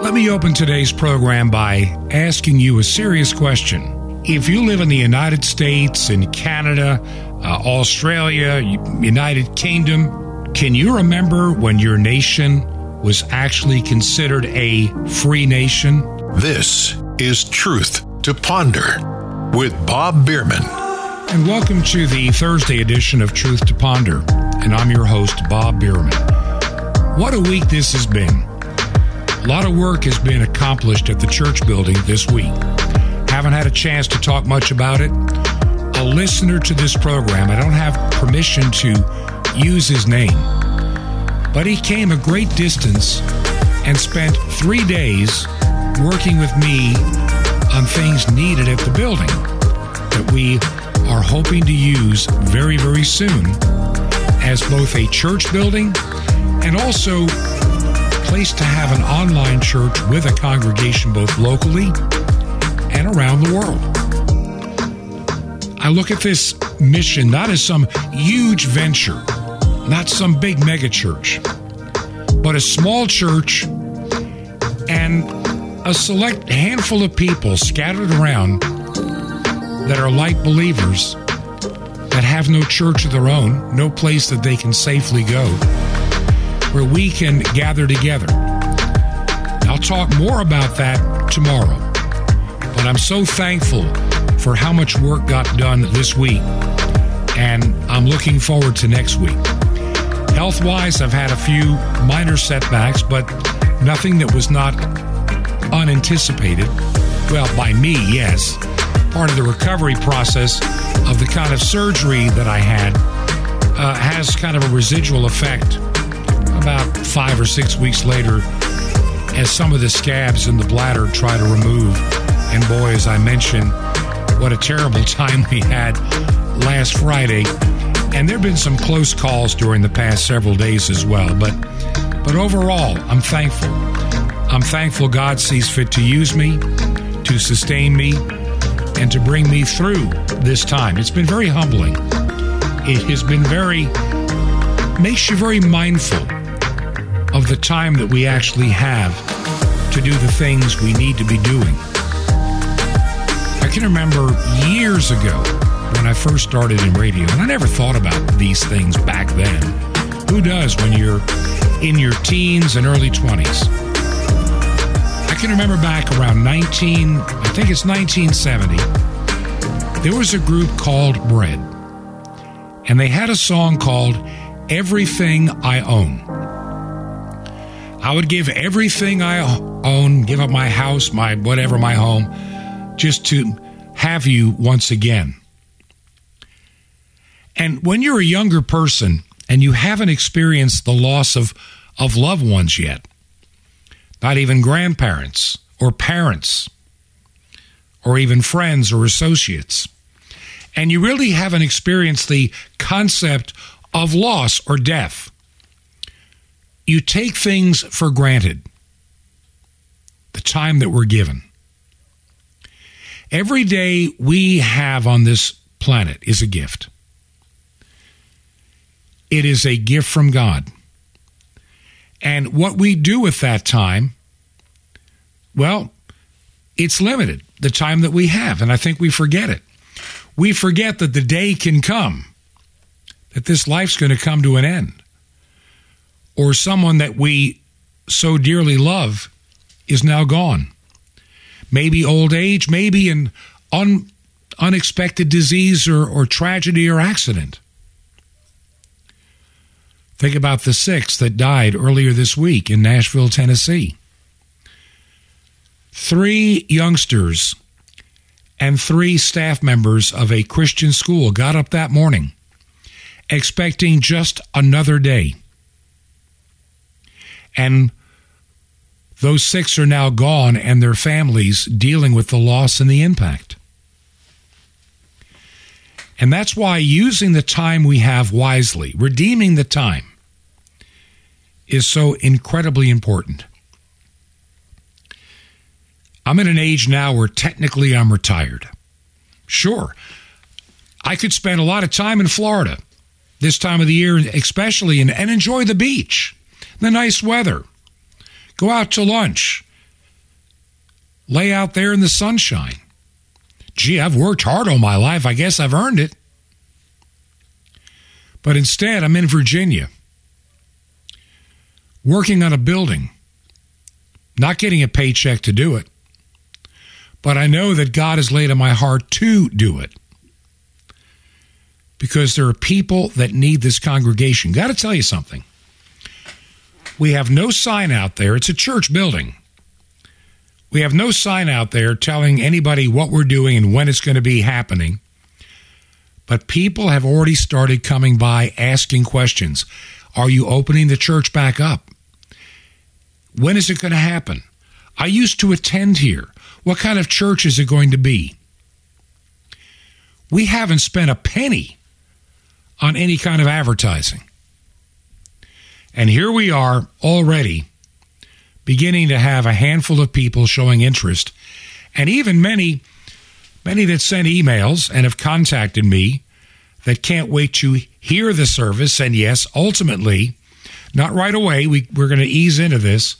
Let me open today's program by asking you a serious question. If you live in the United States, in Canada, uh, Australia, United Kingdom, can you remember when your nation was actually considered a free nation? This is Truth to Ponder with Bob Bierman. And welcome to the Thursday edition of Truth to Ponder. And I'm your host, Bob Bierman. What a week this has been. A lot of work has been accomplished at the church building this week. Haven't had a chance to talk much about it. A listener to this program, I don't have permission to use his name, but he came a great distance and spent three days working with me on things needed at the building that we are hoping to use very, very soon as both a church building and also place to have an online church with a congregation both locally and around the world. I look at this mission not as some huge venture, not some big megachurch, but a small church and a select handful of people scattered around that are like believers that have no church of their own, no place that they can safely go where we can gather together. I'll talk more about that tomorrow, but I'm so thankful for how much work got done this week, and I'm looking forward to next week. Health wise, I've had a few minor setbacks, but nothing that was not unanticipated. Well, by me, yes. Part of the recovery process of the kind of surgery that I had uh, has kind of a residual effect about five or six weeks later as some of the scabs in the bladder try to remove. And boy, as I mentioned, what a terrible time we had last Friday. And there have been some close calls during the past several days as well. But but overall, I'm thankful. I'm thankful God sees fit to use me, to sustain me, and to bring me through this time. It's been very humbling. It has been very makes you very mindful of the time that we actually have to do the things we need to be doing. I can remember years ago when I first started in radio, and I never thought about these things back then. Who does when you're in your teens and early 20s? I can remember back around 19, I think it's 1970, there was a group called Bread, and they had a song called Everything I Own. I would give everything I own, give up my house, my whatever, my home, just to have you once again. And when you're a younger person and you haven't experienced the loss of, of loved ones yet, not even grandparents or parents or even friends or associates, and you really haven't experienced the concept of loss or death, you take things for granted. The time that we're given. Every day we have on this planet is a gift. It is a gift from God. And what we do with that time, well, it's limited, the time that we have. And I think we forget it. We forget that the day can come, that this life's going to come to an end or someone that we so dearly love is now gone. Maybe old age, maybe an un, unexpected disease or, or tragedy or accident. Think about the six that died earlier this week in Nashville, Tennessee. Three youngsters and three staff members of a Christian school got up that morning expecting just another day and those six are now gone and their families dealing with the loss and the impact. And that's why using the time we have wisely, redeeming the time, is so incredibly important. I'm in an age now where technically I'm retired. Sure, I could spend a lot of time in Florida this time of the year, especially, and, and enjoy the beach the nice weather. Go out to lunch. lay out there in the sunshine. Gee, I've worked hard all my life. I guess I've earned it. But instead, I'm in Virginia, working on a building, not getting a paycheck to do it. But I know that God has laid on my heart to do it because there are people that need this congregation. Got to tell you something. We have no sign out there. It's a church building. We have no sign out there telling anybody what we're doing and when it's going to be happening. But people have already started coming by asking questions. Are you opening the church back up? When is it going to happen? I used to attend here. What kind of church is it going to be? We haven't spent a penny on any kind of advertising. And here we are already beginning to have a handful of people showing interest, and even many, many that sent emails and have contacted me that can't wait to hear the service. And yes, ultimately, not right away, we, we're going to ease into this,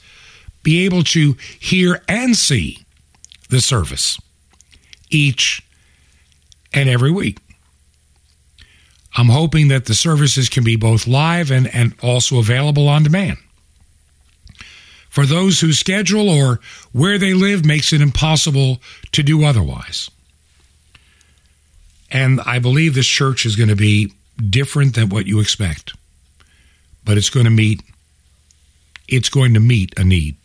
be able to hear and see the service each and every week. I'm hoping that the services can be both live and, and also available on demand. For those whose schedule or where they live makes it impossible to do otherwise. And I believe this church is going to be different than what you expect. But it's going to meet it's going to meet a need.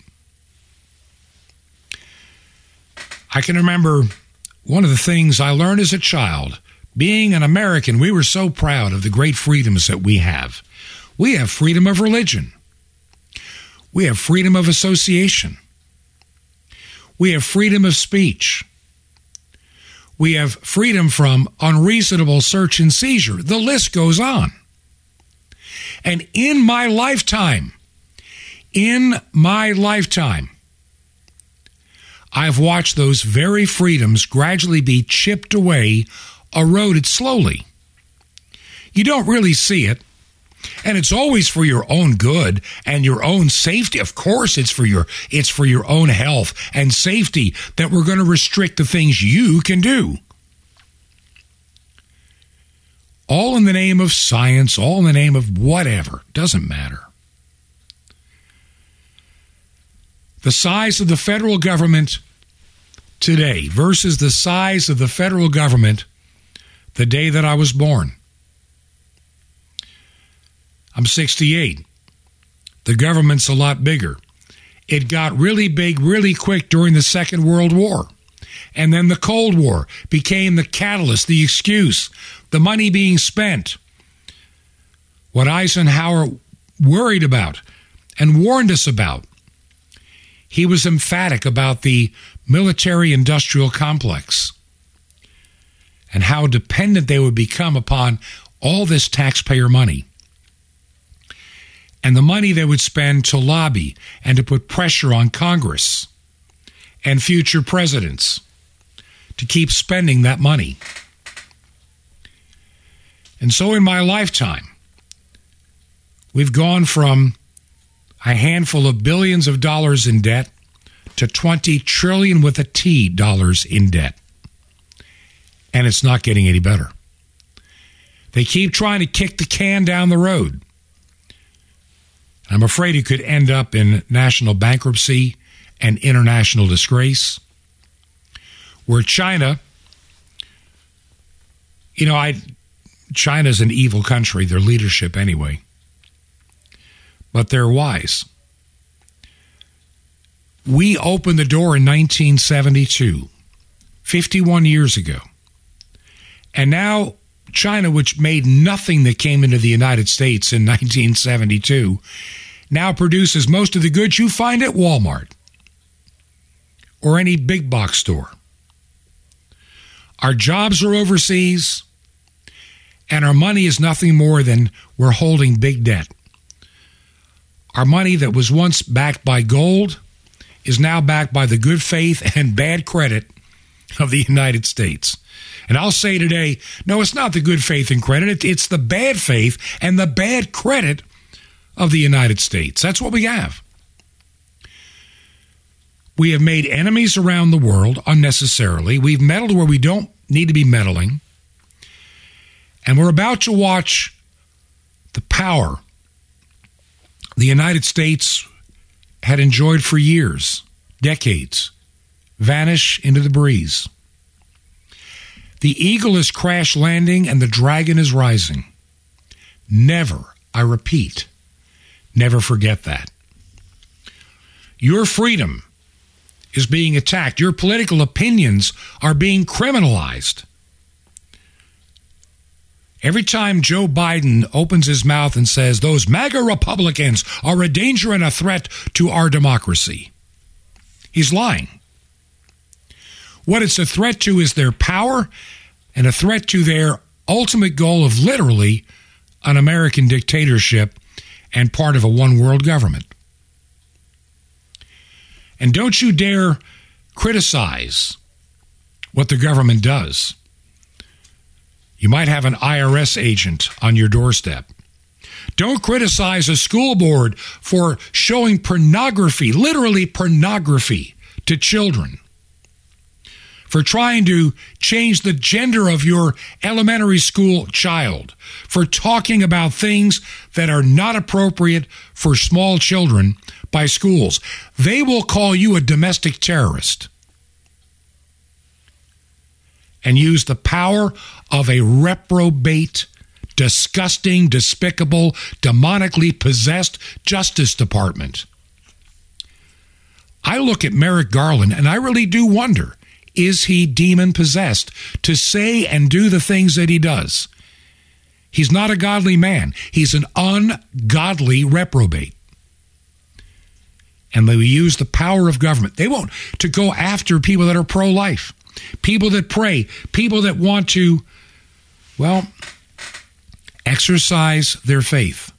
I can remember one of the things I learned as a child being an American, we were so proud of the great freedoms that we have. We have freedom of religion. We have freedom of association. We have freedom of speech. We have freedom from unreasonable search and seizure. The list goes on. And in my lifetime, in my lifetime, I've watched those very freedoms gradually be chipped away eroded slowly. You don't really see it. And it's always for your own good and your own safety. Of course, it's for your it's for your own health and safety that we're going to restrict the things you can do. All in the name of science, all in the name of whatever, doesn't matter. The size of the federal government today versus the size of the federal government the day that I was born. I'm 68. The government's a lot bigger. It got really big really quick during the Second World War. And then the Cold War became the catalyst, the excuse, the money being spent. What Eisenhower worried about and warned us about. He was emphatic about the military industrial complex and how dependent they would become upon all this taxpayer money. And the money they would spend to lobby and to put pressure on Congress and future presidents to keep spending that money. And so in my lifetime, we've gone from a handful of billions of dollars in debt to 20 trillion with a T dollars in debt and it's not getting any better. They keep trying to kick the can down the road. I'm afraid it could end up in national bankruptcy and international disgrace. Where China, you know, I China's an evil country, their leadership anyway. But they're wise. We opened the door in 1972, 51 years ago. And now China, which made nothing that came into the United States in 1972, now produces most of the goods you find at Walmart or any big box store. Our jobs are overseas, and our money is nothing more than we're holding big debt. Our money that was once backed by gold is now backed by the good faith and bad credit of the United States. And I'll say today, no, it's not the good faith and credit. It's the bad faith and the bad credit of the United States. That's what we have. We have made enemies around the world unnecessarily. We've meddled where we don't need to be meddling. And we're about to watch the power the United States had enjoyed for years, decades, vanish into the breeze. The eagle is crash landing and the dragon is rising. Never, I repeat, never forget that. Your freedom is being attacked. Your political opinions are being criminalized. Every time Joe Biden opens his mouth and says those MAGA Republicans are a danger and a threat to our democracy, he's lying. What it's a threat to is their power and a threat to their ultimate goal of literally an American dictatorship and part of a one world government. And don't you dare criticize what the government does. You might have an IRS agent on your doorstep. Don't criticize a school board for showing pornography, literally pornography, to children. For trying to change the gender of your elementary school child. For talking about things that are not appropriate for small children by schools. They will call you a domestic terrorist and use the power of a reprobate, disgusting, despicable, demonically possessed Justice Department. I look at Merrick Garland and I really do wonder is he demon possessed to say and do the things that he does? He's not a godly man, he's an ungodly reprobate. And they use the power of government. They won't to go after people that are pro life people that pray, people that want to, well, exercise their faith.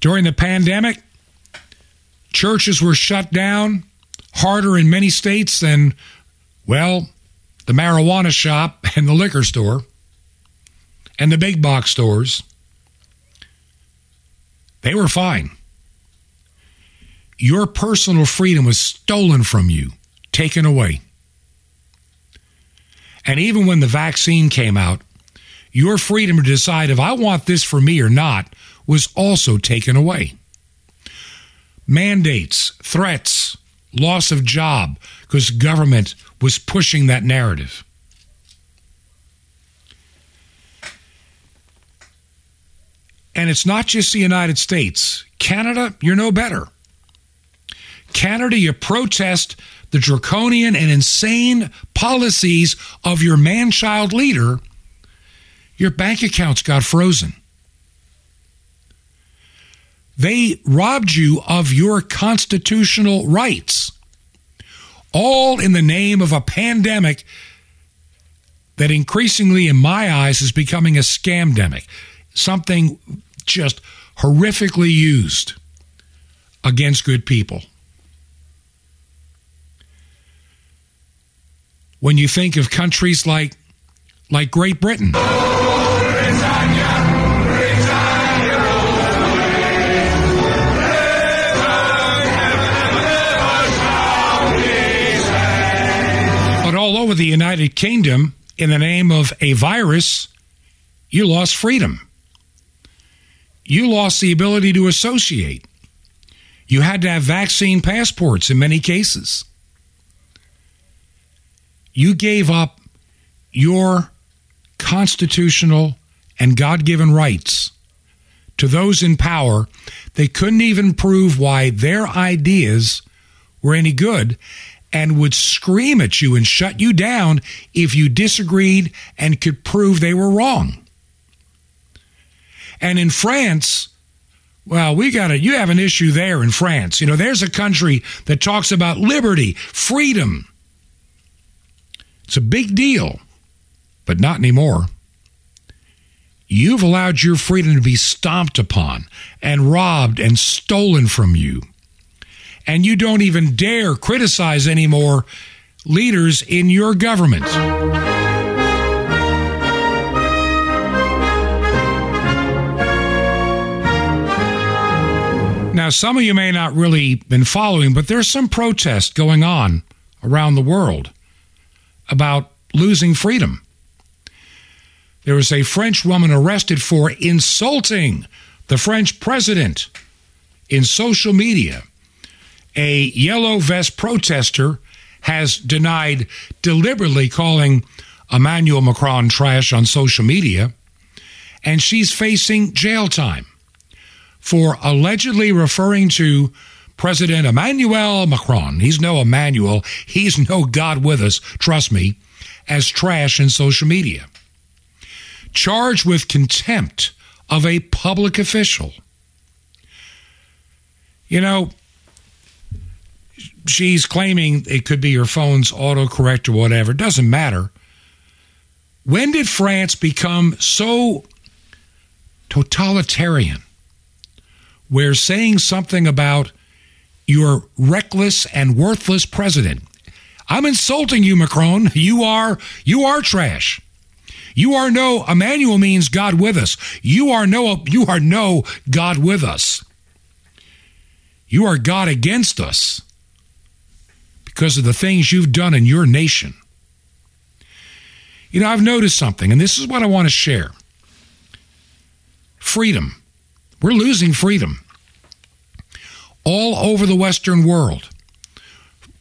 During the pandemic, churches were shut down harder in many states than, well, the marijuana shop and the liquor store and the big box stores. They were fine. Your personal freedom was stolen from you, taken away. And even when the vaccine came out, your freedom to decide if I want this for me or not was also taken away. Mandates, threats, loss of job, because government was pushing that narrative. And it's not just the United States. Canada, you're no better. Canada, you protest the draconian and insane policies of your man child leader, your bank accounts got frozen. They robbed you of your constitutional rights, all in the name of a pandemic that increasingly, in my eyes, is becoming a scamdemic, something just horrifically used against good people. when you think of countries like like Great Britain. Over the United Kingdom, in the name of a virus, you lost freedom. You lost the ability to associate. You had to have vaccine passports in many cases. You gave up your constitutional and God given rights to those in power. They couldn't even prove why their ideas were any good and would scream at you and shut you down if you disagreed and could prove they were wrong. And in France, well, we got it. You have an issue there in France. You know, there's a country that talks about liberty, freedom, it's a big deal, but not anymore. You've allowed your freedom to be stomped upon and robbed and stolen from you. And you don't even dare criticize anymore leaders in your government. Now, some of you may not really been following, but there's some protest going on around the world about losing freedom. There was a French woman arrested for insulting the French president in social media. A yellow vest protester has denied deliberately calling Emmanuel Macron trash on social media, and she's facing jail time for allegedly referring to President Emmanuel Macron. He's no Emmanuel, he's no God with us, trust me, as trash in social media. Charged with contempt of a public official. You know, she's claiming it could be your phone's autocorrect or whatever. It doesn't matter. When did France become so totalitarian where saying something about your reckless and worthless president I'm insulting you, Macron. You are you are trash. You are no Emmanuel means God with us. You are no you are no God with us. You are God against us because of the things you've done in your nation. You know, I've noticed something, and this is what I want to share freedom. We're losing freedom all over the Western world.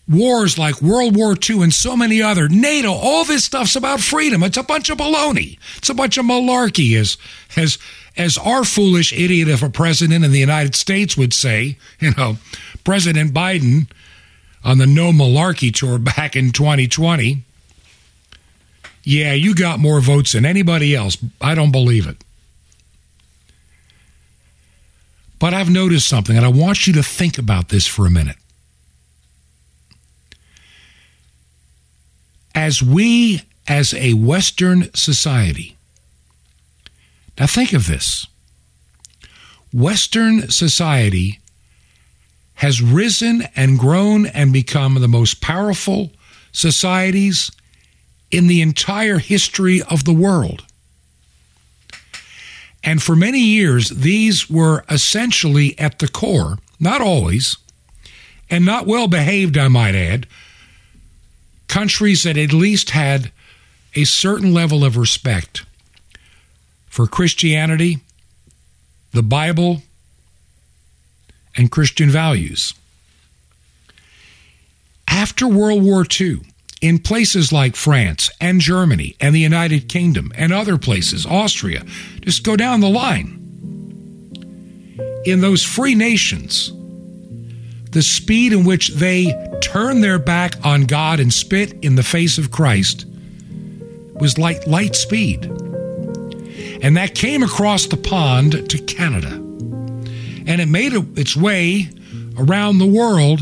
Wars like World War II and so many other, NATO, all this stuff's about freedom. It's a bunch of baloney. It's a bunch of malarkey, as, as, as our foolish idiot of a president in the United States would say. You know, President Biden on the No Malarkey Tour back in 2020. Yeah, you got more votes than anybody else. I don't believe it. But I've noticed something, and I want you to think about this for a minute. As we, as a Western society, now think of this Western society has risen and grown and become the most powerful societies in the entire history of the world. And for many years, these were essentially at the core, not always, and not well behaved, I might add, countries that at least had a certain level of respect for Christianity, the Bible, and Christian values. After World War II, in places like France and Germany and the United Kingdom and other places, Austria, just go down the line. In those free nations, the speed in which they turned their back on God and spit in the face of Christ was like light speed. And that came across the pond to Canada and it made its way around the world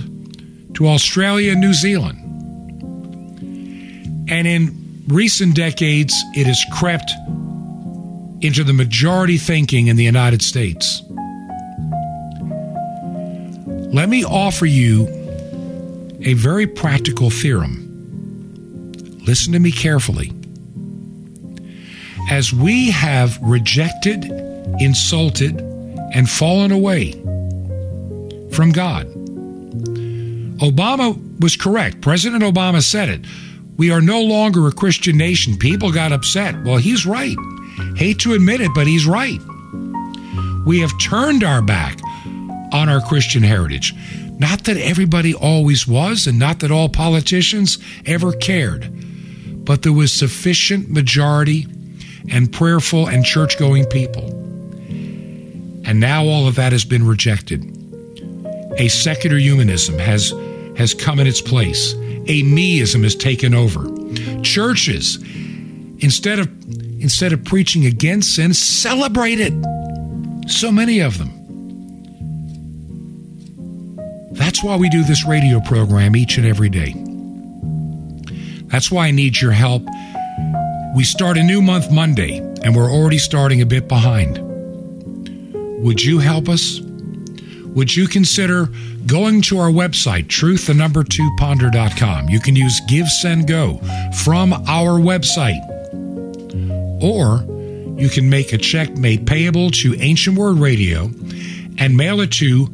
to Australia and New Zealand. And in recent decades, it has crept into the majority thinking in the United States. Let me offer you a very practical theorem. Listen to me carefully. As we have rejected, insulted, and fallen away from God. Obama was correct. President Obama said it. We are no longer a Christian nation. People got upset. Well, he's right. Hate to admit it, but he's right. We have turned our back on our Christian heritage. Not that everybody always was, and not that all politicians ever cared, but there was sufficient majority and prayerful and church going people and now all of that has been rejected. A secular humanism has, has come in its place. A meism has taken over. Churches, instead of, instead of preaching against sin, celebrate it. So many of them. That's why we do this radio program each and every day. That's why I need your help. We start a new month Monday, and we're already starting a bit behind. Would you help us? Would you consider going to our website, truth the number two ponder.com? You can use Give Send Go from our website. Or you can make a check made payable to Ancient Word Radio and mail it to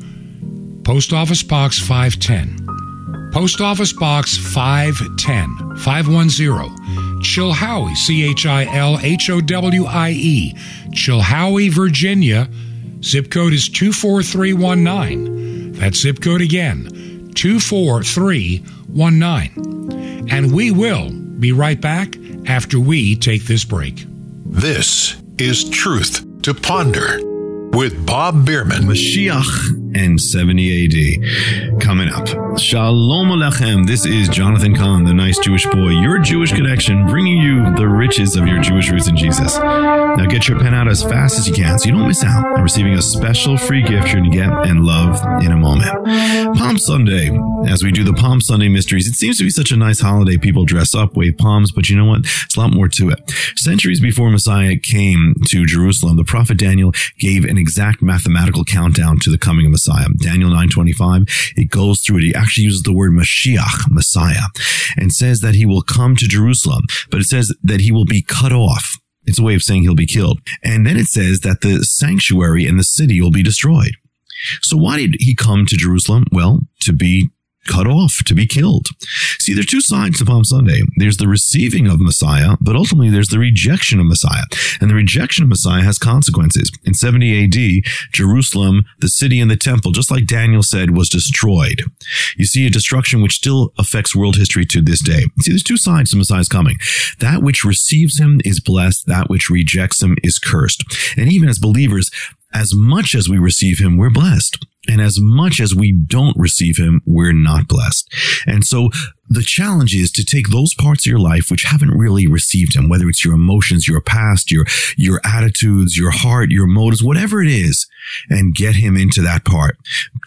Post Office Box 510. Post Office Box 510, 510, Chilhowie, C H I L H O W I E, Chilhowie, Virginia. Zip code is 24319. That zip code again, 24319. And we will be right back after we take this break. This is Truth to Ponder with Bob Bierman. Mashiach and 70 AD. Coming up, Shalom Alechem. This is Jonathan Cahn, the nice Jewish boy, your Jewish connection, bringing you the riches of your Jewish roots in Jesus. Now get your pen out as fast as you can so you don't miss out on receiving a special free gift you're going to get and love in a moment. Palm Sunday, as we do the Palm Sunday mysteries, it seems to be such a nice holiday. People dress up, wave palms, but you know what? It's a lot more to it. Centuries before Messiah came to Jerusalem, the prophet Daniel gave an exact mathematical countdown to the coming of Messiah. Daniel 9:25, it goes through it. He actually uses the word Mashiach, Messiah, and says that he will come to Jerusalem, but it says that he will be cut off. It's a way of saying he'll be killed. And then it says that the sanctuary and the city will be destroyed. So why did he come to Jerusalem? Well, to be cut off, to be killed. See, there are two sides to Palm Sunday. There's the receiving of Messiah, but ultimately there's the rejection of Messiah. And the rejection of Messiah has consequences. In 70 AD, Jerusalem, the city and the temple, just like Daniel said, was destroyed. You see a destruction which still affects world history to this day. See, there's two sides to Messiah's coming. That which receives him is blessed. That which rejects him is cursed. And even as believers, as much as we receive him, we're blessed. And as much as we don't receive him, we're not blessed. And so the challenge is to take those parts of your life which haven't really received him, whether it's your emotions, your past, your, your attitudes, your heart, your motives, whatever it is, and get him into that part.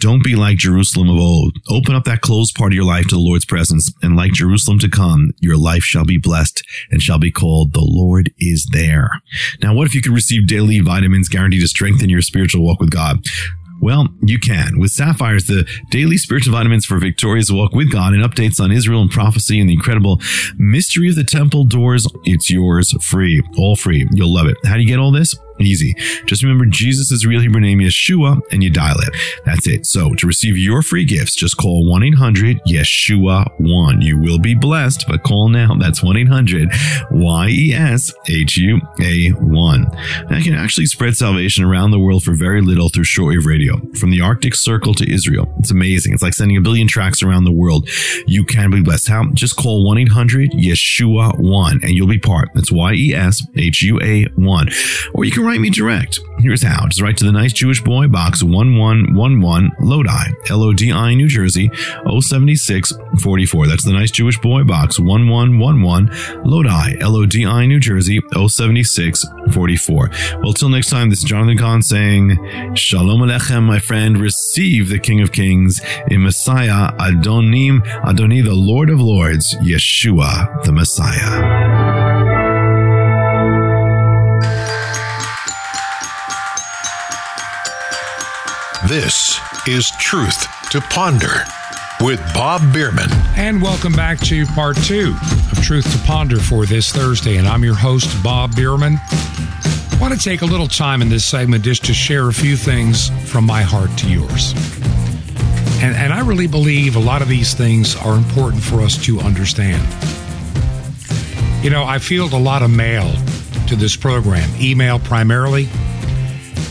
Don't be like Jerusalem of old. Open up that closed part of your life to the Lord's presence. And like Jerusalem to come, your life shall be blessed and shall be called the Lord is there. Now, what if you could receive daily vitamins guaranteed to strengthen your spiritual walk with God? Well, you can. With Sapphires, the daily spiritual vitamins for Victoria's walk with God and updates on Israel and prophecy and the incredible mystery of the temple doors, it's yours free. All free. You'll love it. How do you get all this? Easy. Just remember Jesus' real Hebrew name, is Yeshua, and you dial it. That's it. So to receive your free gifts, just call 1-800-YESHUA-1. You will be blessed, but call now. That's 1-800-Y-E-S-H-U-A-1. That can actually spread salvation around the world for very little through shortwave radio. From the Arctic Circle to Israel. It's amazing. It's like sending a billion tracks around the world. You can be blessed. How? Just call 1-800-YESHUA-1 and you'll be part. That's Y-E-S-H-U-A-1. Or you can write me direct. Here's how. Just write to the Nice Jewish Boy, Box 1111, Lodi, L-O-D-I, New Jersey, 07644. That's the Nice Jewish Boy, Box 1111, Lodi, L-O-D-I, New Jersey, 07644. Well, till next time, this is Jonathan Cahn saying, Shalom Alechem, my friend. Receive the King of Kings in Messiah, Adonim, Adoni, the Lord of Lords, Yeshua, the Messiah. This is Truth to Ponder with Bob Bierman. And welcome back to part two of Truth to Ponder for this Thursday. And I'm your host, Bob Bierman. I want to take a little time in this segment just to share a few things from my heart to yours. And, and I really believe a lot of these things are important for us to understand. You know, I field a lot of mail to this program, email primarily.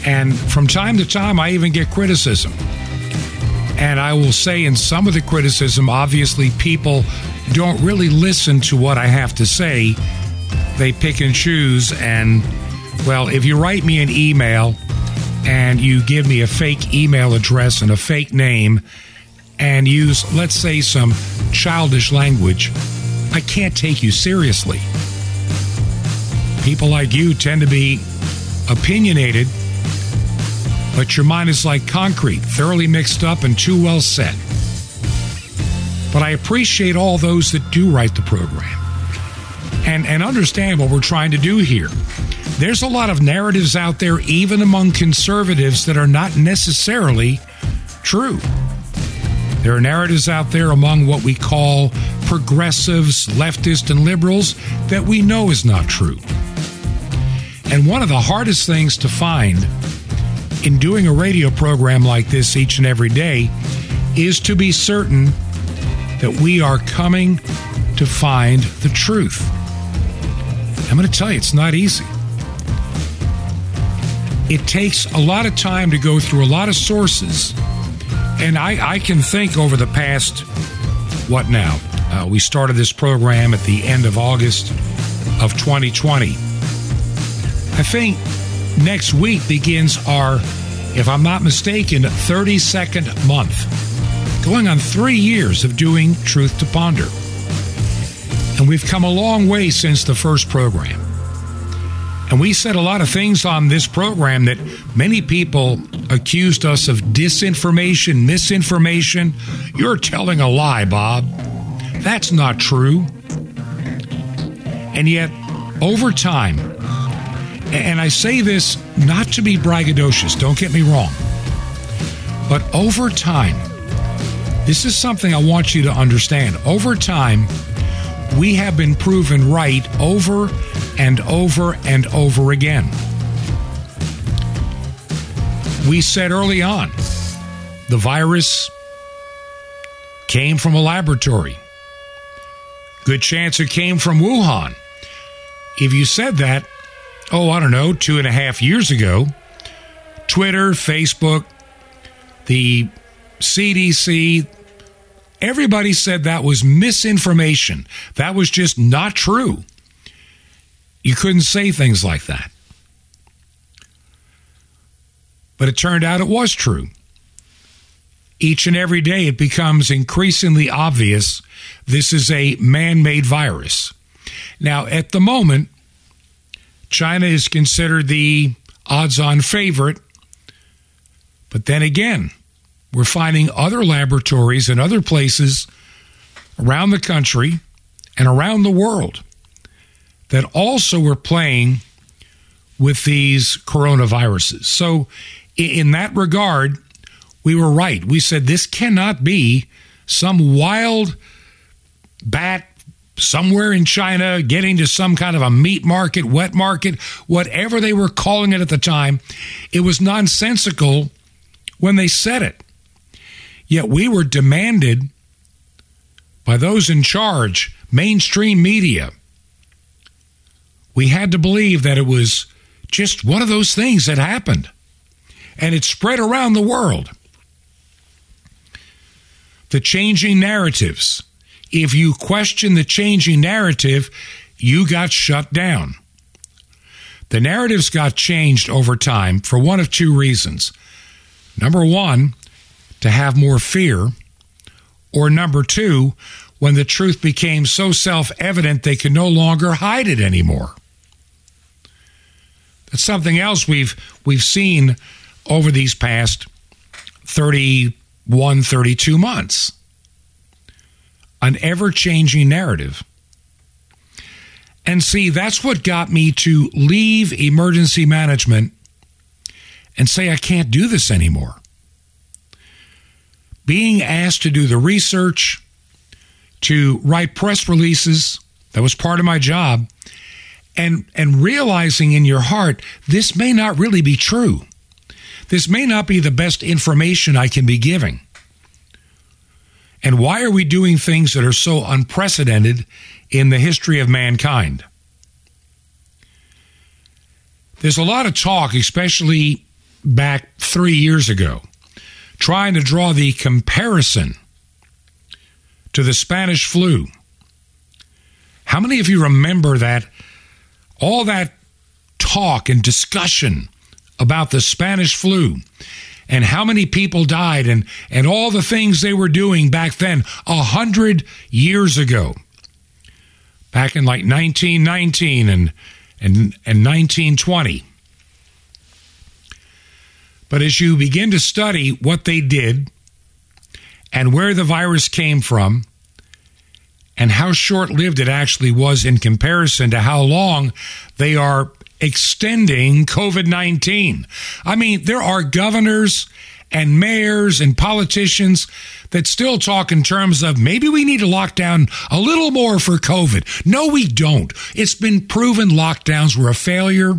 And from time to time, I even get criticism. And I will say, in some of the criticism, obviously, people don't really listen to what I have to say. They pick and choose. And, well, if you write me an email and you give me a fake email address and a fake name and use, let's say, some childish language, I can't take you seriously. People like you tend to be opinionated but your mind is like concrete, thoroughly mixed up and too well set. But I appreciate all those that do write the program and, and understand what we're trying to do here. There's a lot of narratives out there, even among conservatives, that are not necessarily true. There are narratives out there among what we call progressives, leftists, and liberals that we know is not true. And one of the hardest things to find in doing a radio program like this each and every day is to be certain that we are coming to find the truth. I'm going to tell you, it's not easy. It takes a lot of time to go through a lot of sources. And I, I can think over the past, what now? Uh, we started this program at the end of August of 2020. I think next week begins our, if I'm not mistaken, 32nd month, going on three years of doing Truth to Ponder. And we've come a long way since the first program. And we said a lot of things on this program that many people accused us of disinformation, misinformation. You're telling a lie, Bob. That's not true. And yet, over time, and I say this not to be braggadocious, don't get me wrong, but over time, this is something I want you to understand. Over time, we have been proven right over and over and over again. We said early on the virus came from a laboratory. Good chance it came from Wuhan. If you said that, oh, I don't know, two and a half years ago, Twitter, Facebook, the CDC, everybody said that was misinformation. That was just not true. You couldn't say things like that. But it turned out it was true. Each and every day, it becomes increasingly obvious this is a man made virus. Now, at the moment, China is considered the odds on favorite. But then again, we're finding other laboratories and other places around the country and around the world that also were playing with these coronaviruses. So, in that regard, we were right. We said this cannot be some wild bat somewhere in China getting to some kind of a meat market, wet market, whatever they were calling it at the time. It was nonsensical when they said it. Yet we were demanded by those in charge, mainstream media. We had to believe that it was just one of those things that happened and it spread around the world. The changing narratives. If you question the changing narrative, you got shut down. The narratives got changed over time for one of two reasons. Number one, to have more fear, or number two, when the truth became so self evident they could no longer hide it anymore. That's something else we've we've seen over these past 31, 32 months. An ever changing narrative. And see, that's what got me to leave emergency management and say, I can't do this anymore. Being asked to do the research, to write press releases, that was part of my job, and, and realizing in your heart, this may not really be true. This may not be the best information I can be giving. And why are we doing things that are so unprecedented in the history of mankind? There's a lot of talk, especially back three years ago, trying to draw the comparison to the Spanish flu. How many of you remember that all that talk and discussion about the Spanish flu and how many people died and, and all the things they were doing back then, a hundred years ago, back in like 1919 and, and, and 1920. But as you begin to study what they did and where the virus came from, and how short lived it actually was in comparison to how long they are extending COVID 19. I mean, there are governors and mayors and politicians that still talk in terms of maybe we need to lock down a little more for COVID. No, we don't. It's been proven lockdowns were a failure.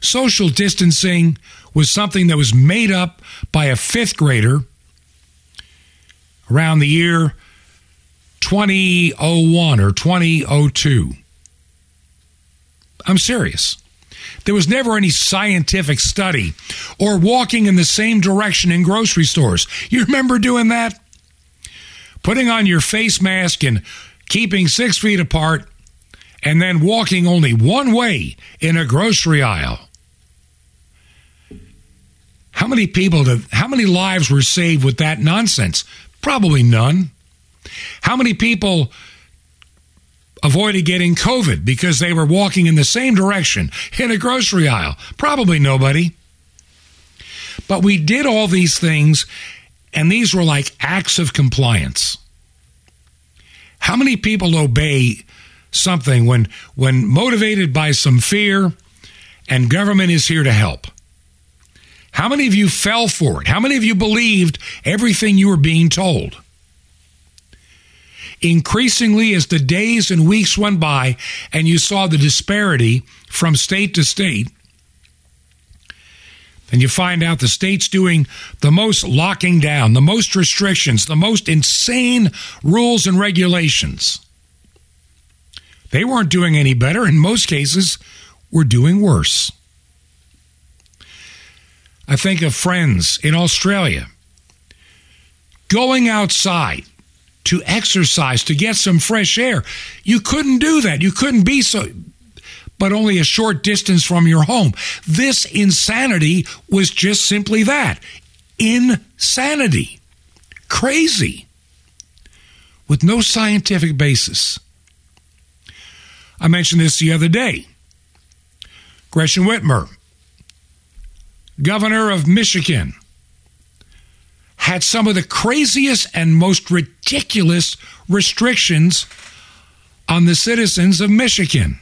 Social distancing was something that was made up by a fifth grader around the year 2001 or 2002. I'm serious. There was never any scientific study or walking in the same direction in grocery stores. You remember doing that? Putting on your face mask and keeping six feet apart, and then walking only one way in a grocery aisle. How many people, did, how many lives were saved with that nonsense? Probably none. How many people avoided getting COVID because they were walking in the same direction in a grocery aisle? Probably nobody. But we did all these things, and these were like acts of compliance. How many people obey something when when motivated by some fear and government is here to help? How many of you fell for it? How many of you believed everything you were being told? Increasingly as the days and weeks went by and you saw the disparity from state to state, then you find out the state's doing the most locking down, the most restrictions, the most insane rules and regulations. They weren't doing any better. In most cases, were doing worse. I think of friends in Australia going outside to exercise, to get some fresh air. You couldn't do that. You couldn't be so, but only a short distance from your home. This insanity was just simply that insanity. Crazy. With no scientific basis. I mentioned this the other day. Gretchen Whitmer, governor of Michigan, had some of the craziest and most ridiculous restrictions on the citizens of Michigan,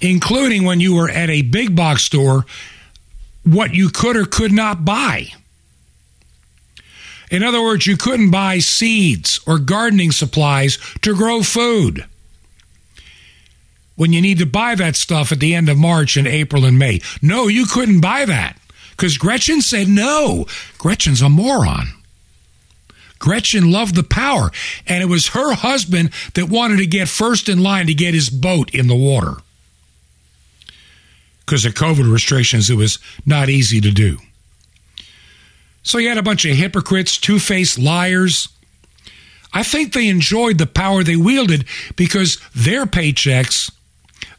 including when you were at a big box store, what you could or could not buy. In other words, you couldn't buy seeds or gardening supplies to grow food when you need to buy that stuff at the end of March and April and May. No, you couldn't buy that because Gretchen said no. Gretchen's a moron. Gretchen loved the power, and it was her husband that wanted to get first in line to get his boat in the water. Because of COVID restrictions, it was not easy to do. So you had a bunch of hypocrites, two faced liars. I think they enjoyed the power they wielded because their paychecks,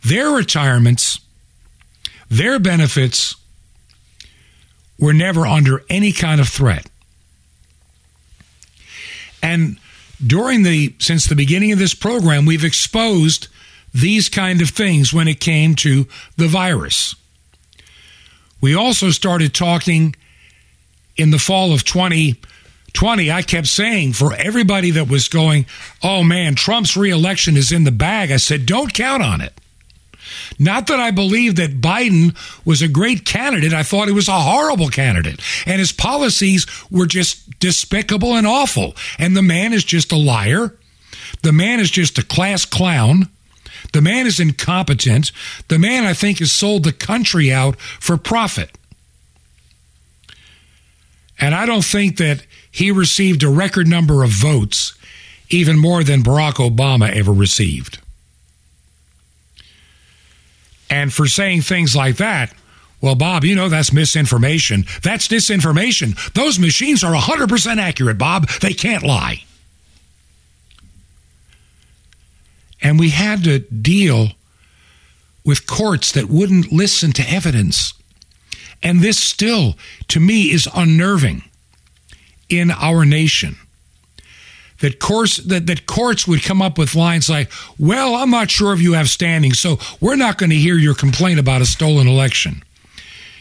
their retirements, their benefits, were never under any kind of threat. And during the since the beginning of this program, we've exposed these kind of things when it came to the virus. We also started talking in the fall of 2020. I kept saying for everybody that was going, oh man, Trump's reelection is in the bag. I said, don't count on it. Not that I believe that Biden was a great candidate. I thought he was a horrible candidate. And his policies were just despicable and awful. And the man is just a liar. The man is just a class clown. The man is incompetent. The man, I think, has sold the country out for profit. And I don't think that he received a record number of votes, even more than Barack Obama ever received. And for saying things like that, well, Bob, you know that's misinformation. That's disinformation. Those machines are 100% accurate, Bob. They can't lie. And we had to deal with courts that wouldn't listen to evidence. And this still, to me, is unnerving in our nation that courts that, that courts would come up with lines like, "Well, I'm not sure if you have standing, so we're not going to hear your complaint about a stolen election."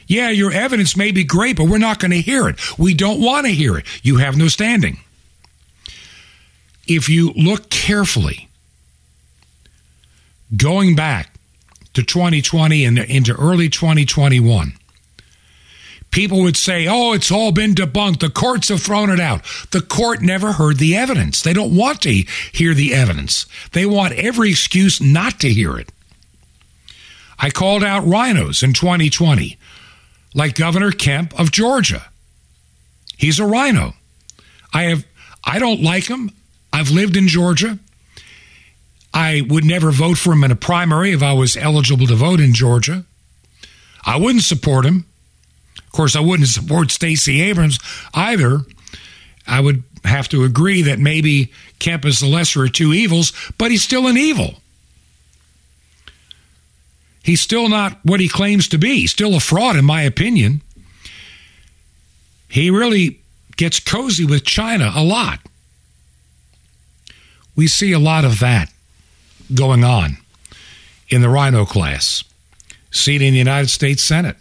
Yeah, your evidence may be great, but we're not going to hear it. We don't want to hear it. You have no standing. If you look carefully, going back to 2020 and into early 2021, people would say, oh, it's all been debunked. The courts have thrown it out. The court never heard the evidence. They don't want to hear the evidence, they want every excuse not to hear it. I called out RINOs in 2020. like Governor Kemp of Georgia. He's a RINO. I have I don't like him. I've lived in Georgia. I would never vote for him in a primary if I was eligible to vote in Georgia. I wouldn't support him. Course, I wouldn't support Stacey Abrams either. I would have to agree that maybe Kemp is the lesser of two evils, but he's still an evil. He's still not what he claims to be. Still a fraud, in my opinion. He really gets cozy with China a lot. We see a lot of that going on in the RINO class. Seat in the United States Senate.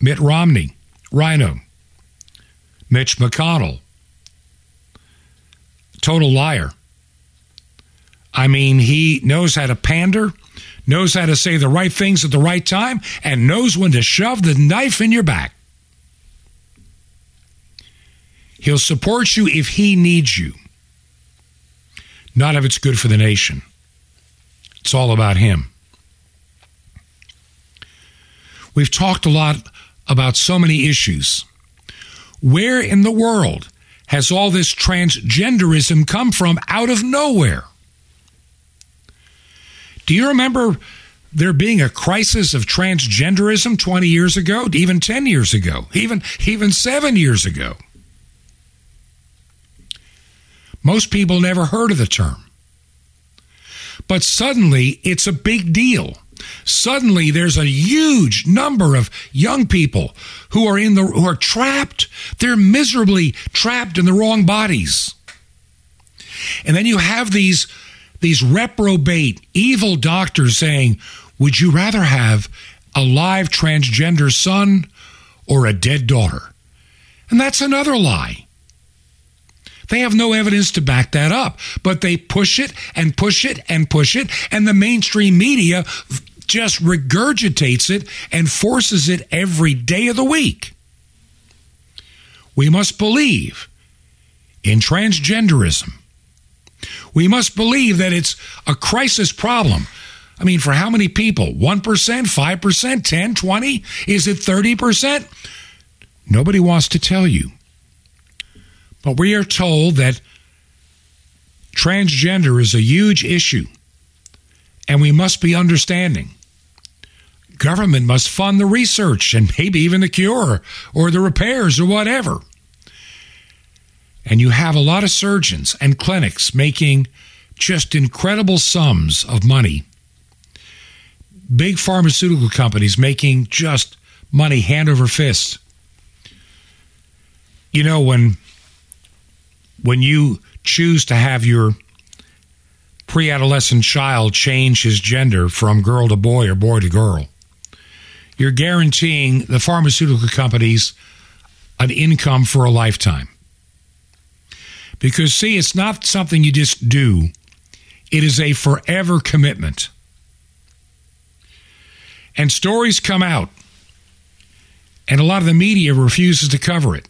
Mitt Romney, RINO, Mitch McConnell, total liar. I mean, he knows how to pander, knows how to say the right things at the right time, and knows when to shove the knife in your back. He'll support you if he needs you, not if it's good for the nation. It's all about him. We've talked a lot about so many issues. Where in the world has all this transgenderism come from out of nowhere? Do you remember there being a crisis of transgenderism 20 years ago, even 10 years ago, even even 7 years ago? Most people never heard of the term. But suddenly it's a big deal. Suddenly there's a huge number of young people who are in the who are trapped. They're miserably trapped in the wrong bodies. And then you have these these reprobate evil doctors saying, "Would you rather have a live transgender son or a dead daughter?" And that's another lie. They have no evidence to back that up, but they push it and push it and push it, and the mainstream media just regurgitates it and forces it every day of the week. We must believe in transgenderism. We must believe that it's a crisis problem. I mean, for how many people? 1%, 5%, 10, 20? Is it 30%? Nobody wants to tell you. But we are told that transgender is a huge issue and we must be understanding. Government must fund the research and maybe even the cure or the repairs or whatever. And you have a lot of surgeons and clinics making just incredible sums of money. Big pharmaceutical companies making just money hand over fist. You know, when when you choose to have your pre adolescent child change his gender from girl to boy or boy to girl, you're guaranteeing the pharmaceutical companies an income for a lifetime. Because, see, it's not something you just do, it is a forever commitment. And stories come out, and a lot of the media refuses to cover it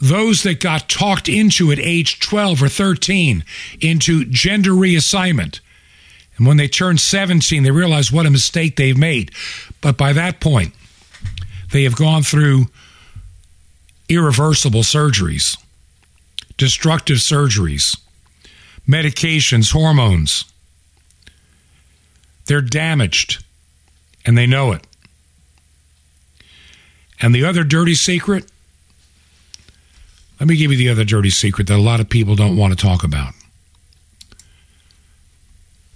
those that got talked into at age 12 or 13 into gender reassignment. And when they turn 17, they realize what a mistake they've made. But by that point, they have gone through irreversible surgeries, destructive surgeries, medications, hormones. They're damaged, and they know it. And the other dirty secret let me give you the other dirty secret that a lot of people don't want to talk about.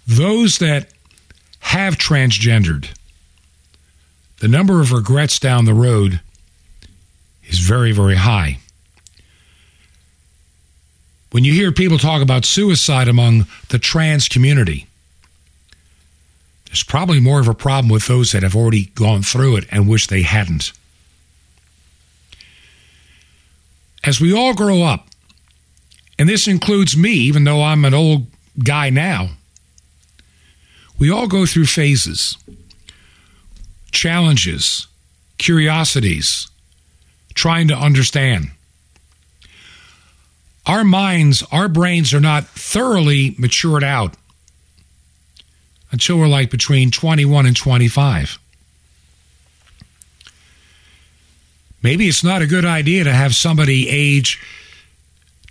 Those that have transgendered, the number of regrets down the road is very, very high. When you hear people talk about suicide among the trans community, there's probably more of a problem with those that have already gone through it and wish they hadn't. As we all grow up, and this includes me, even though I'm an old guy now, we all go through phases, challenges, curiosities, trying to understand. Our minds, our brains are not thoroughly matured out until we're like between 21 and 25. Maybe it's not a good idea to have somebody age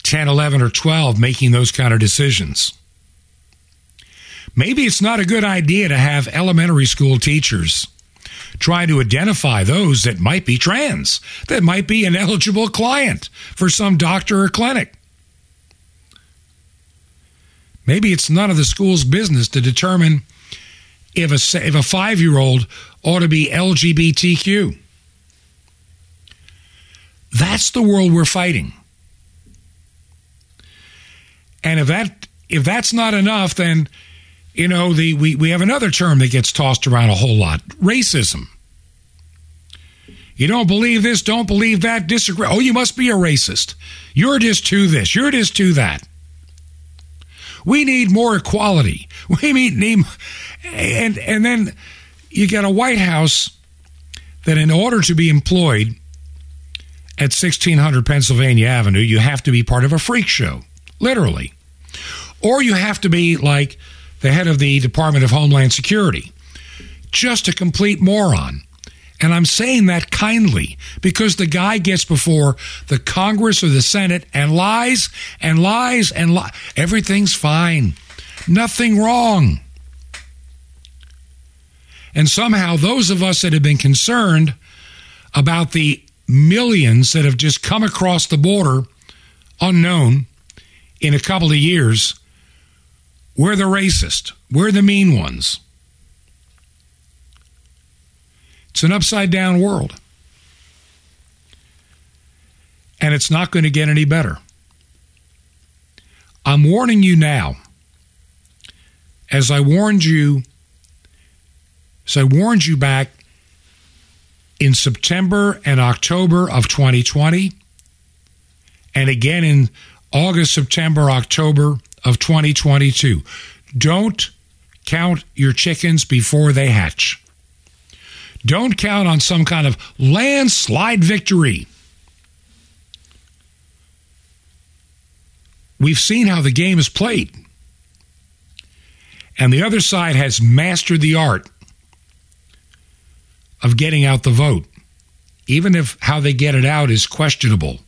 10, 11, or 12 making those kind of decisions. Maybe it's not a good idea to have elementary school teachers try to identify those that might be trans, that might be an eligible client for some doctor or clinic. Maybe it's none of the school's business to determine if a, if a five year old ought to be LGBTQ. That's the world we're fighting. And if that if that's not enough, then you know the we, we have another term that gets tossed around a whole lot: racism. You don't believe this, don't believe that, disagree. Oh, you must be a racist. You're just to this, you're just to that. We need more equality. We need, and and then you get a White House that, in order to be employed at 1600 Pennsylvania Avenue, you have to be part of a freak show, literally, or you have to be like the head of the Department of Homeland Security, just a complete moron. And I'm saying that kindly because the guy gets before the Congress or the Senate and lies and lies and lies. Everything's fine. Nothing wrong. And somehow, those of us that have been concerned about the millions that have just come across the border unknown in a couple of years, we're the racist. We're the mean ones. It's an upside down world. And it's not going to get any better. I'm warning you now, as I warned you, as I warned you back in September and October of 2020, and again in August, September, October of 2022. Don't count your chickens before they hatch. Don't count on some kind of landslide victory. We've seen how the game is played. And the other side has mastered the art of getting out the vote, even if how they get it out is questionable.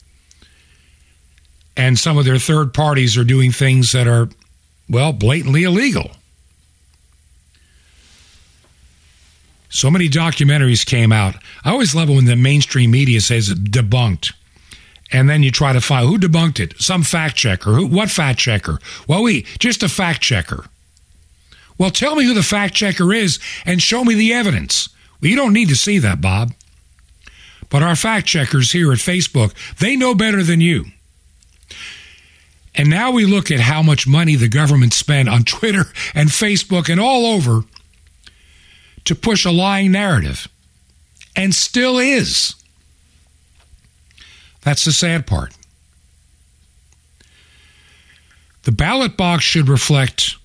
And some of their third parties are doing things that are, well, blatantly illegal. So many documentaries came out. I always love it when the mainstream media says debunked. And then you try to find who debunked it. Some fact checker. Who, what fact checker? Well, we just a fact checker. Well, tell me who the fact checker is and show me the evidence. Well, you don't need to see that, Bob. But our fact checkers here at Facebook, they know better than you. And now we look at how much money the government spent on Twitter and Facebook and all over to push a lying narrative, and still is. That's the sad part. The ballot box should reflect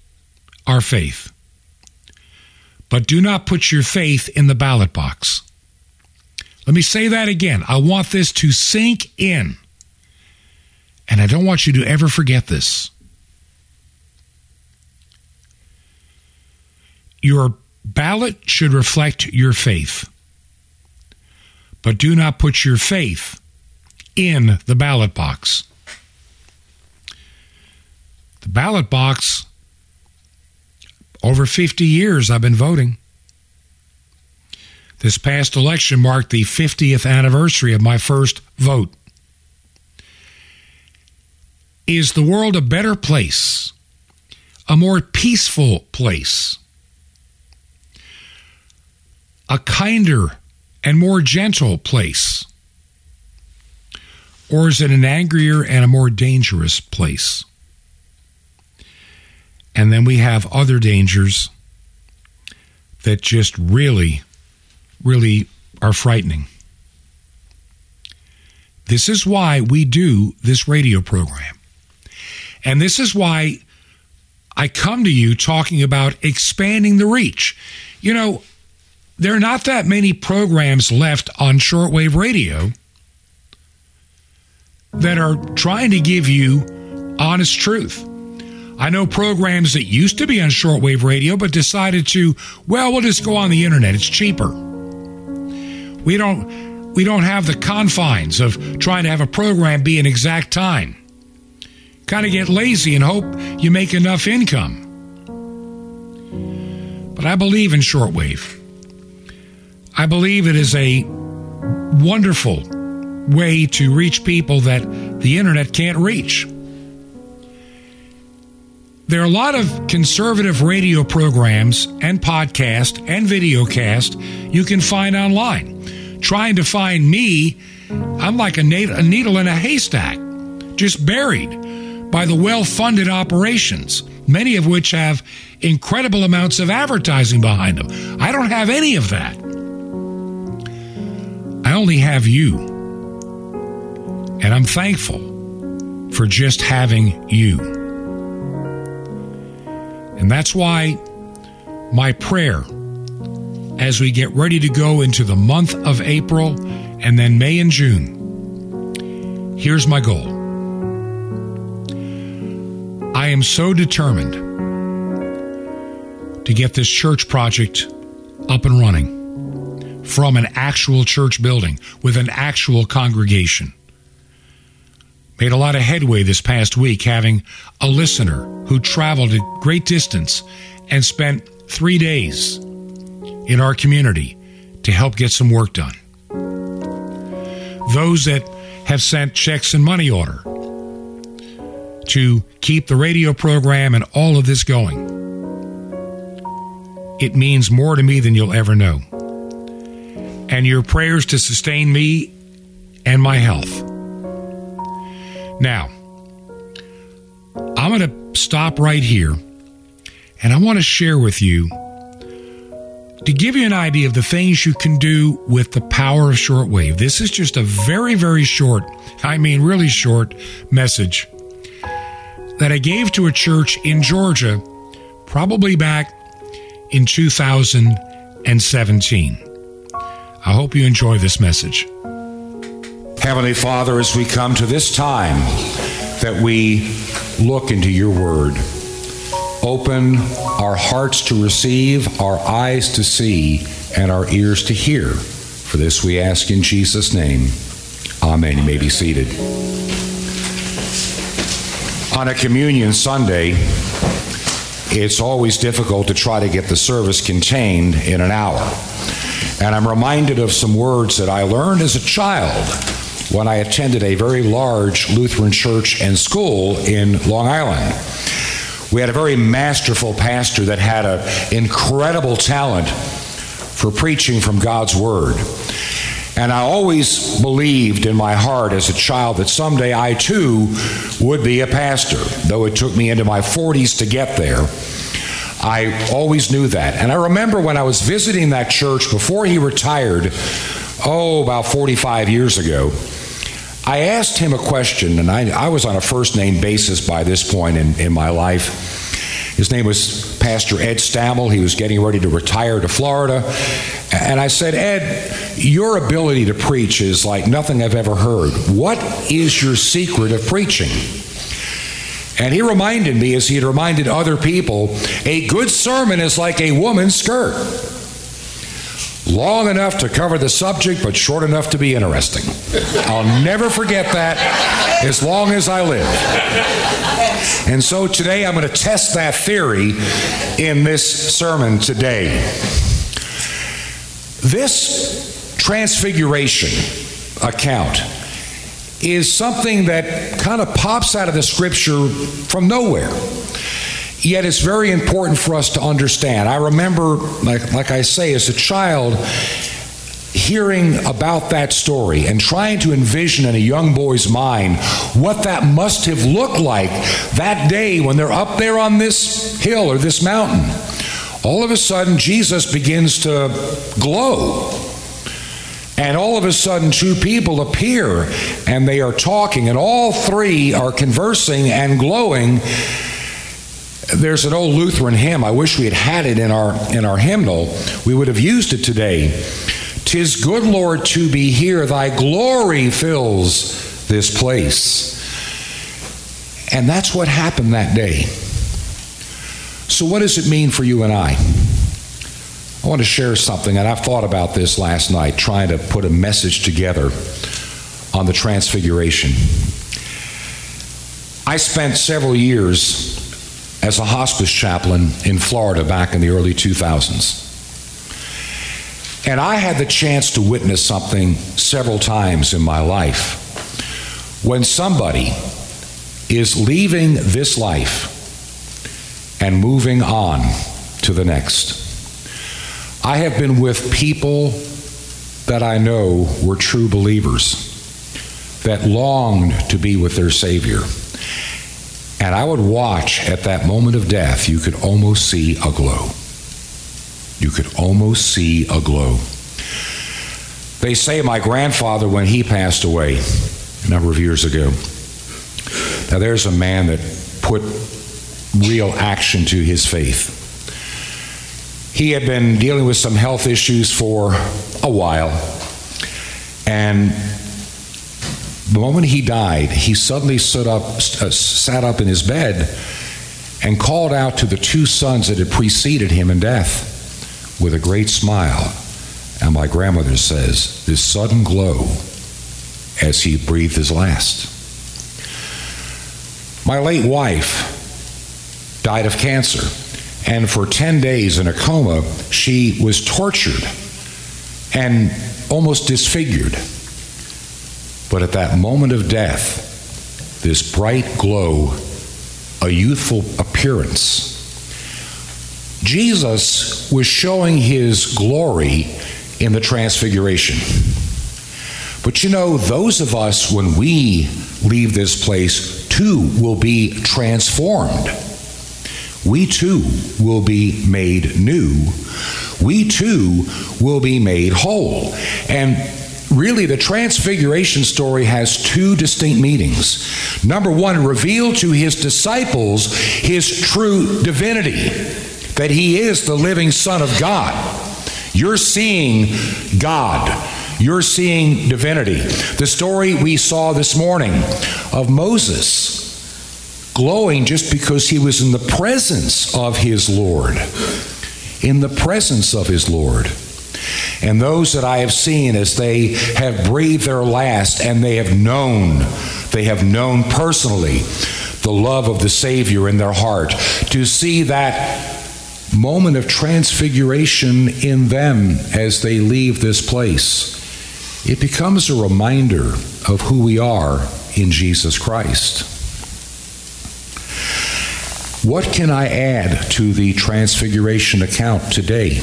our faith. But do not put your faith in the ballot box. Let me say that again. I want this to sink in. And I don't want you to ever forget this. Your ballot should reflect your faith. But do not put your faith in the ballot box. The ballot box, over 50 years I've been voting. This past election marked the 50th anniversary of my first vote. Is the world a better place? A more peaceful place? a kinder and more gentle place? Or is it an angrier and a more dangerous place? And then we have other dangers that just really, really are frightening. This is why we do this radio program. And this is why I come to you talking about expanding the reach. You know, there are not that many programs left on shortwave radio that are trying to give you honest truth. I know programs that used to be on shortwave radio but decided to, well, we'll just go on the internet. It's cheaper. We don't we don't have the confines of trying to have a program be an exact time. Kind of get lazy and hope you make enough income. But I believe in shortwave. I believe it is a wonderful way to reach people that the internet can't reach. There are a lot of conservative radio programs and podcast and videocast you can find online. Trying to find me, I'm like a needle in a haystack, just buried by the well funded operations, many of which have incredible amounts of advertising behind them. I don't have any of that. I only have you. And I'm thankful for just having you. And that's why my prayer as we get ready to go into the month of April and then May and June, here's my goal. I am so determined to get this church project up and running from an actual church building with an actual congregation made a lot of headway this past week having a listener who traveled a great distance and spent three days in our community to help get some work done. Those that have sent checks and money order to keep the radio program and all of this going. It means more to me than you'll ever know. And your prayers to sustain me and my health now, I'm going to stop right here and I want to share with you to give you an idea of the things you can do with the power of shortwave. This is just a very, very short, I mean, really short message that I gave to a church in Georgia probably back in 2017. I hope you enjoy this message. Heavenly Father, as we come to this time that we look into your word, open our hearts to receive, our eyes to see, and our ears to hear. For this we ask in Jesus' name. Amen. You may be seated. On a communion Sunday, it's always difficult to try to get the service contained in an hour. And I'm reminded of some words that I learned as a child when I attended a very large Lutheran church and school in Long Island. We had a very masterful pastor that had an incredible talent for preaching from God's Word. And I always believed in my heart as a child that someday I too would be a pastor, though it took me into my 40s to get there. I always knew that. And I remember when I was visiting that church before he retired, oh, about 45 years ago, I asked him a question, and I, I was on a first name basis by this point in, in my life. His name was Pastor Ed Stammel. He was getting ready to retire to Florida. And I said, Ed, your ability to preach is like nothing I've ever heard. What is your secret of preaching? And he reminded me, as he had reminded other people, a good sermon is like a woman's skirt long enough to cover the subject, but short enough to be interesting. I'll never forget that as long as I live. And so today I'm going to test that theory in this sermon today. This transfiguration account is something that kind of pops out of the scripture from nowhere. Yet it's very important for us to understand. I remember, like, like I say, as a child, hearing about that story and trying to envision in a young boy's mind what that must have looked like that day when they're up there on this hill or this mountain. All of a sudden, Jesus begins to glow. And all of a sudden, two people appear and they are talking, and all three are conversing and glowing there's an old Lutheran hymn. I wish we had had it in our in our hymnal. We would have used it today. Tis good, Lord, to be here. Thy glory fills this place. And that's what happened that day. So, what does it mean for you and I? I want to share something, and I've thought about this last night, trying to put a message together on the Transfiguration. I spent several years as a hospice chaplain in Florida back in the early 2000s. And I had the chance to witness something several times in my life. When somebody is leaving this life and moving on to the next. I have been with people that I know were true believers that longed to be with their Savior. And I would watch at that moment of death, you could almost see a glow. You could almost see a glow. They say my grandfather, when he passed away a number of years ago, now there's a man that put real action to his faith. He had been dealing with some health issues for a while, and the moment he died, he suddenly stood up, uh, sat up in his bed, and called out to the two sons that had preceded him in death with a great smile. And my grandmother says, this sudden glow as he breathed his last. My late wife died of cancer, and for 10 days in a coma, she was tortured and almost disfigured. But at that moment of death, this bright glow, a youthful appearance, Jesus was showing his glory in the transfiguration. But you know, those of us, when we leave this place, too will be transformed. We too will be made new. We too will be made whole. And really, the transfiguration story has two distinct meanings. Number one, reveal to his disciples his true divinity, that he is the living Son of God. You're seeing God. You're seeing divinity. The story we saw this morning of Moses glowing just because he was in the presence of his Lord. In the presence of his Lord. And those that I have seen as they have breathed their last and they have known, they have known personally the love of the Savior in their heart, to see that moment of transfiguration in them as they leave this place, it becomes a reminder of who we are in Jesus Christ. What can I add to the transfiguration account today?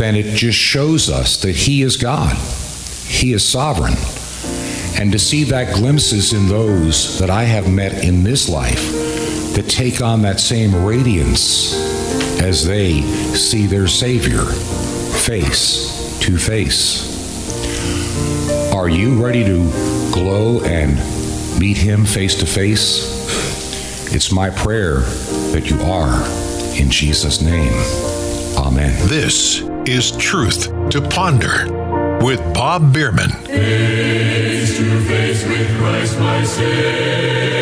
Then it just shows us that He is God, He is sovereign. And to see that glimpses in those that I have met in this life that take on that same radiance as they see their Savior face to face. Are you ready to glow and meet Him face to face? It's my prayer that you are. In Jesus' name, Amen. This is Truth to Ponder with Bob Bierman. Face to face with Christ, my Savior.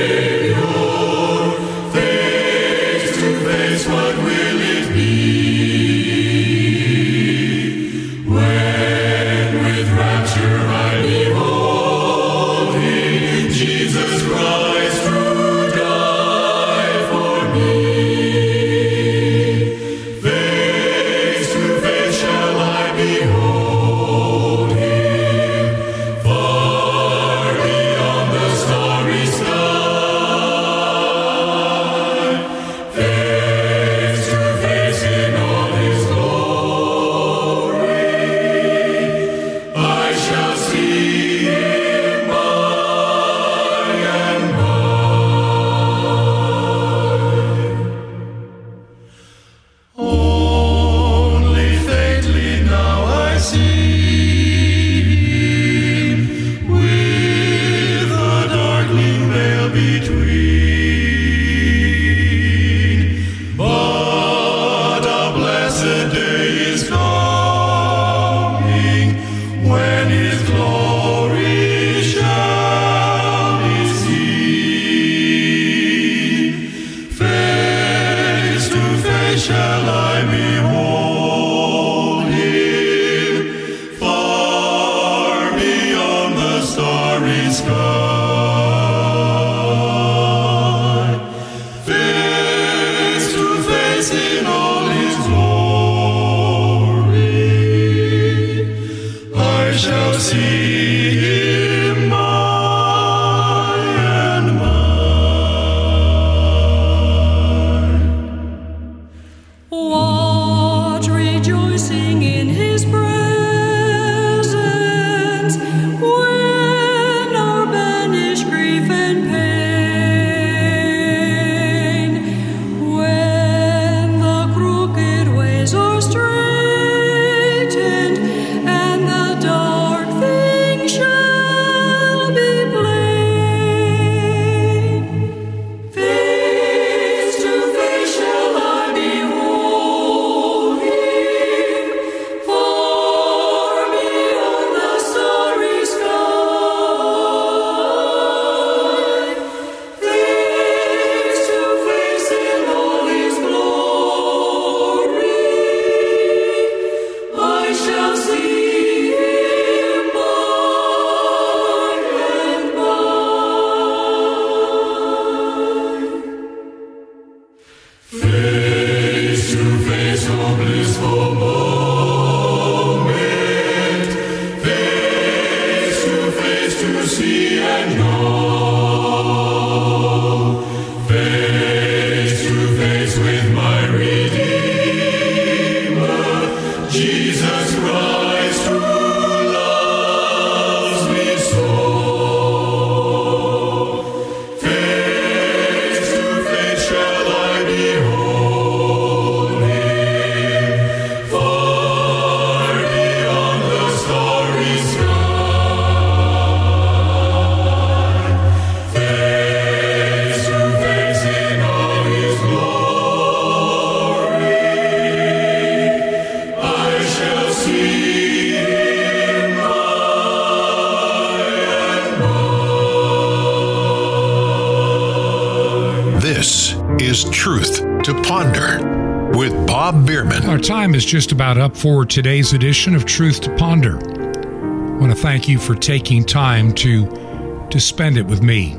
Just about up for today's edition of Truth to Ponder. I want to thank you for taking time to to spend it with me.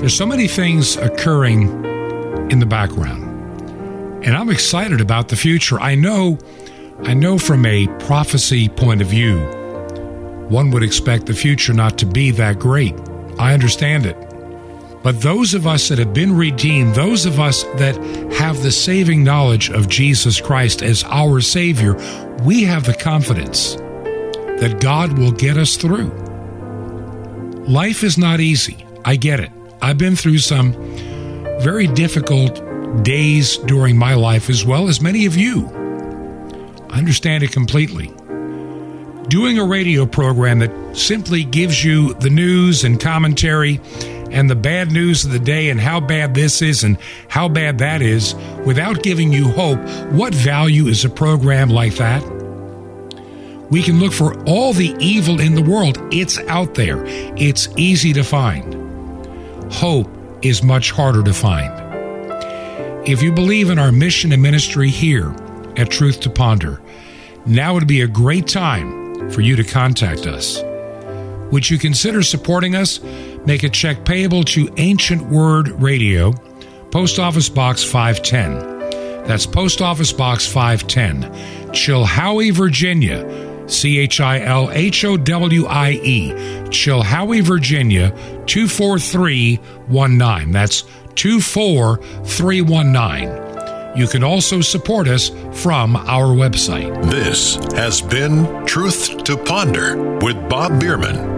There's so many things occurring in the background. And I'm excited about the future. I know I know from a prophecy point of view, one would expect the future not to be that great. I understand it. But those of us that have been redeemed, those of us that have the saving knowledge of Jesus Christ as our Savior, we have the confidence that God will get us through. Life is not easy. I get it. I've been through some very difficult days during my life, as well as many of you. I understand it completely. Doing a radio program that simply gives you the news and commentary and the bad news of the day and how bad this is and how bad that is without giving you hope, what value is a program like that? We can look for all the evil in the world. It's out there. It's easy to find. Hope is much harder to find. If you believe in our mission and ministry here at Truth to Ponder, now would be a great time for you to contact us. Would you consider supporting us? Make a check payable to Ancient Word Radio, Post Office Box 510. That's Post Office Box 510, Chilhowie, Virginia. C H I L H O W I E, Chilhowie, Virginia 24319. That's 24319. You can also support us from our website. This has been Truth to Ponder with Bob Bierman.